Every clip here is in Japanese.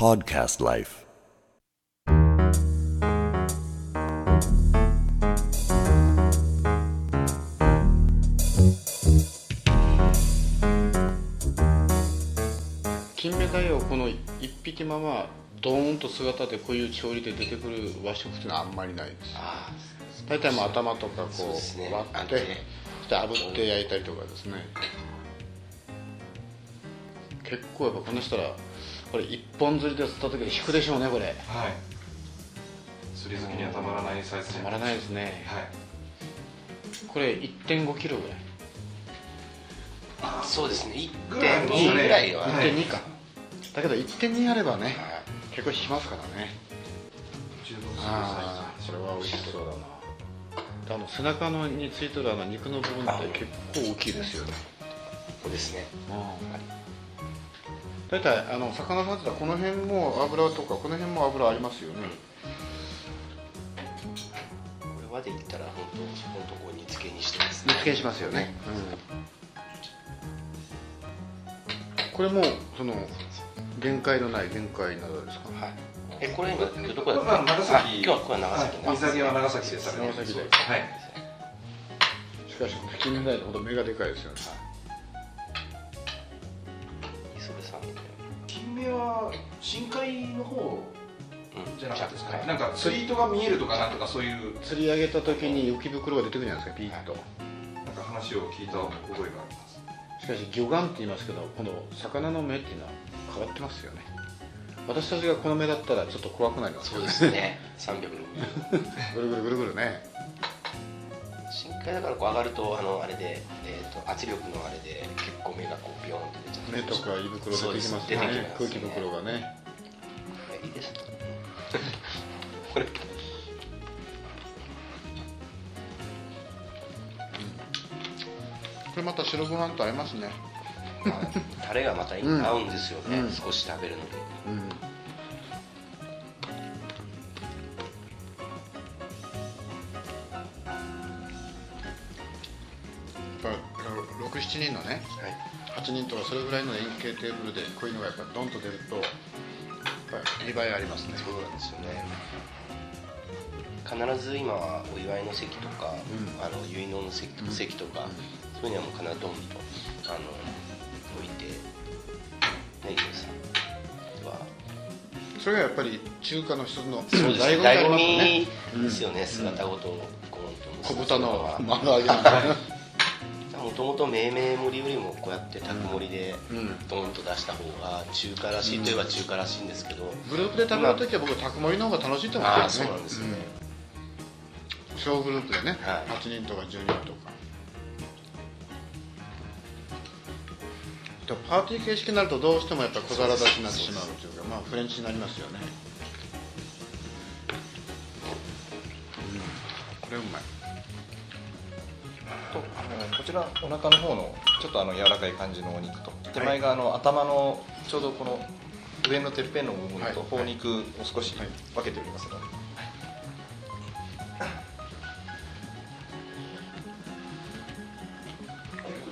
Podcast Life. 金目鯛をこの一匹ままドーンと姿でこういう調理で出てくる和食っていうのはあんまりないです。あ大体もう頭とかこそうね。う割ってね。炙って焼いたりとかですね。結構やっぱこの人らこれ一本釣りで釣った時に引くでしょうねこれ。はい。釣り好きにはたまらないサイズたまらないですね。はい。これ1.5キロぐらい。あそうですね。ぐらいありますよ1.2ねぐらいは、はい。1.2か。だけど1.2あればねはい結構引きますからね。ああそれは美味しそうだな。あの背中のについてるあの肉の部分って結構大きいですよね。ここですね大体あの魚さんって言ったらこの辺も油とかこの辺も油ありますよね。これはで言ったら本当本当こう煮付けにしてますね。煮付けしますよね、これもその限界のない限界などですか？はい。えこれ今どこだっまあ長崎。あ今日はこれは長崎はい水揚げは長崎でされて長崎で。はい。しかし金目鯛のほど目がでかいですよね。磯部さん金目は深海の方うんじゃなかったですか？はいなんか釣り糸が見えるとかなんとかそういう。釣り上げた時に浮き袋が出てくるじゃないですかピーッと、なんか話を聞いた覚えがあります。しかし魚眼って言いますけどこの魚の目っていうのは変わってますよね。私たちがこの目だったらちょっと怖くなりますそうですね。360 ぐるぐるぐるぐるね深海だからこう上がるとあのあれで、えー、と圧力のあれで結構目がこうビヨーンって出ちゃって。目とか胃袋出てきますね。ね空気袋がね。これいいです。ね これ。これまた白ご飯と合いますね。タレがまたうん。合うんですよね、うん。少し食べるのにうんぱ67人のねはい。8人とかそれぐらいの円形テーブルでこういうのがやっぱドンと出るとやっぱり見栄えありますね。そうなんですよね。必ず今はお祝いの席とか、うん。あの結納の席,、うん。席とか、そういうのはもう必ずドンとあの置いてねゆうさんはそれがやっぱり中華の一つの醍醐味ですよね。味ですよね、姿ごと小豚のは丸揚げ もともと命名盛りよりもこうやって宅盛りでうん。ドンと出した方が中華らしいといえば中華らしいんですけど、グループで食べるときは僕宅盛りの方が楽しいと思ってるそうなんですよね、うん小グループでね、はい。8人とか10人とか。でパーティー形式になるとどうしてもやっぱ小皿出しになってしまうというかまあフレンチになりますよね、うん、これうまいとあのこちらお腹の方のちょっとあの柔らかい感じのお肉と手前があの頭のちょうどこの上のてっぺんの部分はい。と頬肉を少しはい。分けておりますので、こ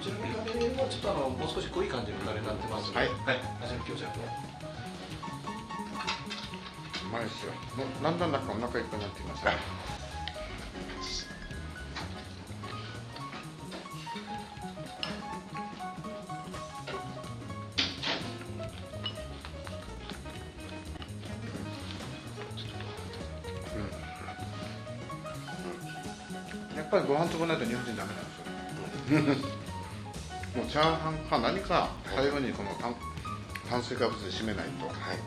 ちらのカレーはちょっとあのもう少し濃い感じのカレーになってますので、はい。味の強弱を。うまいですよ。だんだんなんかお腹いっぱいになってきますねぱりご飯とこないと日本人ダメなんですよ。もうチャーハンか何か最後にこの炭炭水化物で締めないと、はい。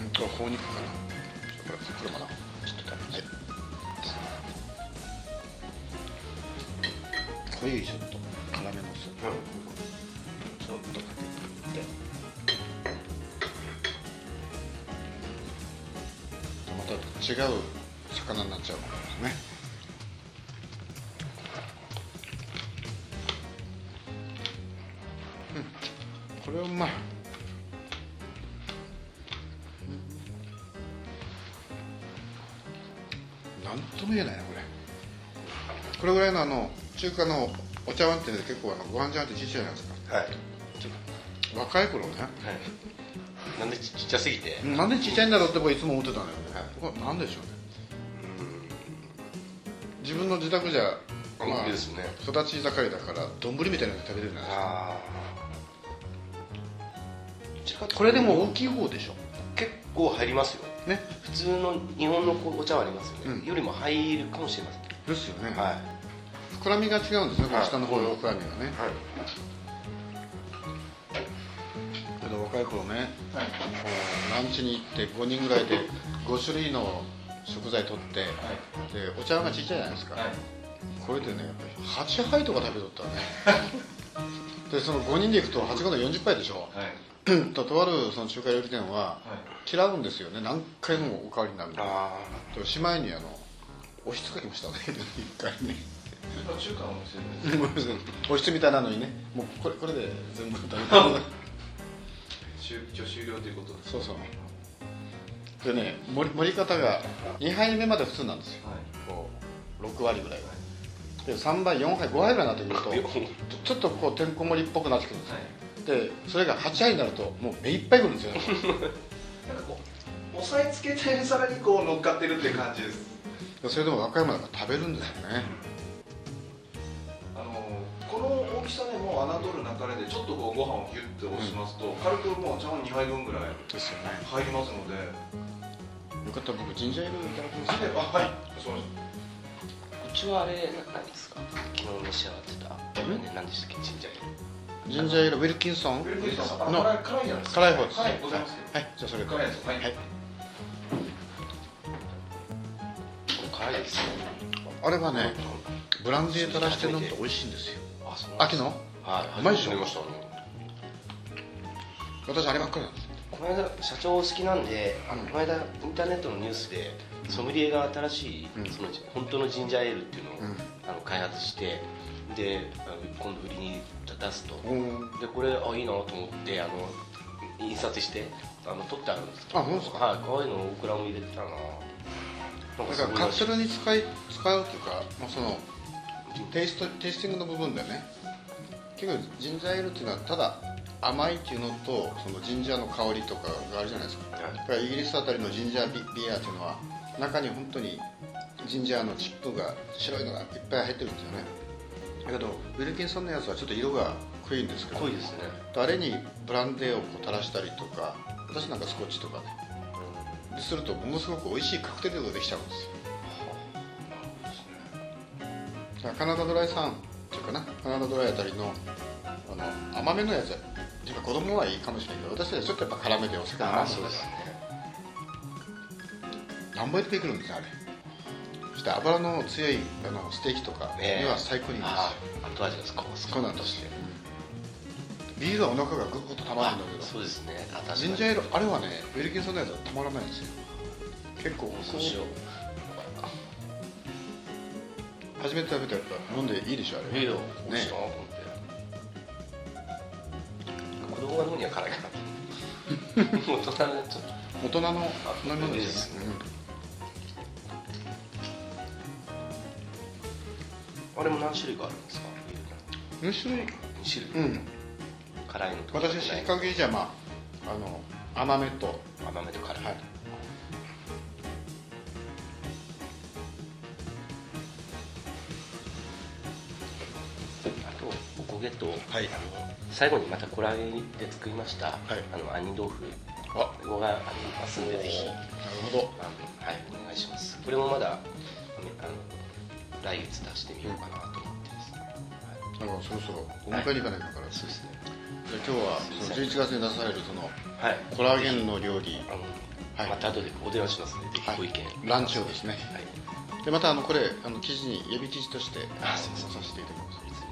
うんと頬肉かな。これこれかな。ちょっと食べて濃い。ちょっと辛ってまた違う魚になっちゃうかもですね。うん。これはうまい。なんとも言えないなこれ。これぐらいのあの中華のお茶碗ってね結構あのご飯茶碗ってちっちゃいじゃないですか。はい。若い頃ね。はいなんでちちっちゃすぎて？なんでちっちゃいんだろうって僕いつも思ってたのよ。ね、これなんでしょうね。自分の自宅じゃまあですね。育ち盛りだから丼みたいなの食べれるじゃないですか。これでも大きい方でしょ。結構入りますよ。ね。普通の日本のお茶碗ありますよね、うん。よりも入るかもしれません。ですよね、はい。膨らみが違うんですね、はい下の方の膨らみがね、はい若い頃ね、こうランチに行って5人ぐらいで5種類の食材取って、でお茶碗がちっちゃいじゃないですか、これでねやっぱり8杯とか食べとったね。でその5人で行くと8個の40杯でしょ。はい。と とあるその中華料理店ははい。嫌うんですよね。何回もおかわりになるんでしまいにあの押し付けましたね。一回ね。あ中華のお店です押しみたいなのにね。もうこれこれで全部食べた終 一応終了ということですそうそう。でね盛り盛り方が2杯目まで普通なんですよ。はい。こう6割ぐらいで3杯4杯5杯ぐらいになってくるとちょっとこうてんこ盛りっぽくなってくるんですよ。でそれが8杯になるともう目いっぱいくるんですよ。なんかこう押さえつけてさらにこう乗っかってるって感じです。それでも和歌山だから食べるんですよね大きさでも侮るなかれでちょっとこうご飯をギュッて押しますと、軽くもう茶碗2杯分ぐらい入りますので。よかったら僕ジンジャーエールいただきます？であはい。そうです。うちはあれな何ですか？昨日召し上がってた。ね何でしたっけジンジャーエール。ジンジャーエール。ウィルキンソン？ウェルキンソンあの。辛い辛いやつ。辛い方ですはいございます。はい。じゃあそれ。辛いはい、はい。辛いですね。あれはねブランデー垂らして飲むと美味しいんですよあそう秋の？はいうまいでしょ。初めて飲みましたね私あればっかりなんです。この間社長好きなんであのうん。この間インターネットのニュースでソムリエが新しい、うん。その本当のジンジャーエールっていうのを、うん。あの開発してであの今度売りに出すと。うん。でこれあいいなと思ってあの印刷してあの取ってあるんですけど。あ本当ですか？はいこういうのをオクラも入れてたな。なんだすごいからカプセルに使い使うというか、まあ、そのテイストテイスティングの部分でね。結構ジンジャーエールっていうのはただ甘いっていうのとそのジンジャーの香りとかがあるじゃないですか。はい。だからイギリスあたりのジンジャービアっていうのは中に本当にジンジャーのチップが白いのがいっぱい入ってるんですよね。だけどウィルキンソンのやつはちょっと色が濃いんですけど濃いですね。あれにブランデーをこう垂らしたりとか私なんかスコッチとかね。でするとものすごく美味しいカクテルができちゃうんですよカナダドライさんっていうかなカナダドライあたりのあの甘めのやつ。っていうか子供はいいかもしれないけど私はちょっとやっぱ辛めでお酒飲むんで。すああそうですね。何倍出てくるんですよあれ。そして油の強いあのステーキとかには最高にいいんですよ、ああ後味がこうそうなんですよビールはお腹がグッとたまるんだけど。そうですね。ジンジャーエールあれはねウィルキンソンのやつはたまらないんですよ。結構そうしよう初めて食べたらやっぱ飲んでいいでしょあれ。いいよ。ね。美味しいなと思って子供が飲むには辛いかな大人はちょっと大人の飲み物でですすねあれも何種類かあるんですか？うん。2種類2種類、うん辛い。のと私は比較的じゃまああの甘めと。甘めと辛い、はいとおこげと、はい。あの最後にまたコラーゲンで作りました、い。あの杏仁豆腐あ。こがありますんでぜひ。なるほど。あのはいお願いします。これもまだあの来月出してみようかなと思ってです。ね、はい。なんかそろそろお迎えに行かないから、そうですね。じゃあ今日はその11月に出されるそのはい。コラーゲンの料理。あの、はい。また後でお電話しますのでぜひご意見、ランチをですね。はい。でまたあのこれあの記事に予備記事としてさせていただきます